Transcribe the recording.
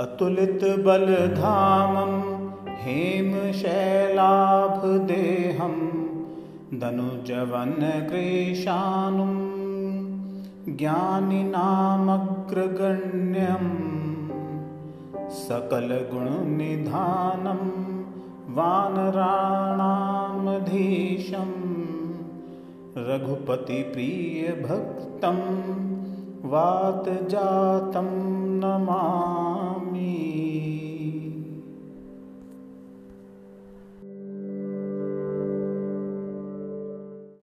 अतुलितबलधामं हेमशैलाभदेहं दनुजवनकृशानुं ज्ञानिनामग्रगण्यं सकलगुणनिधानं वानराणामधीशं रघुपतिप्रियभक्तं वातजातं مني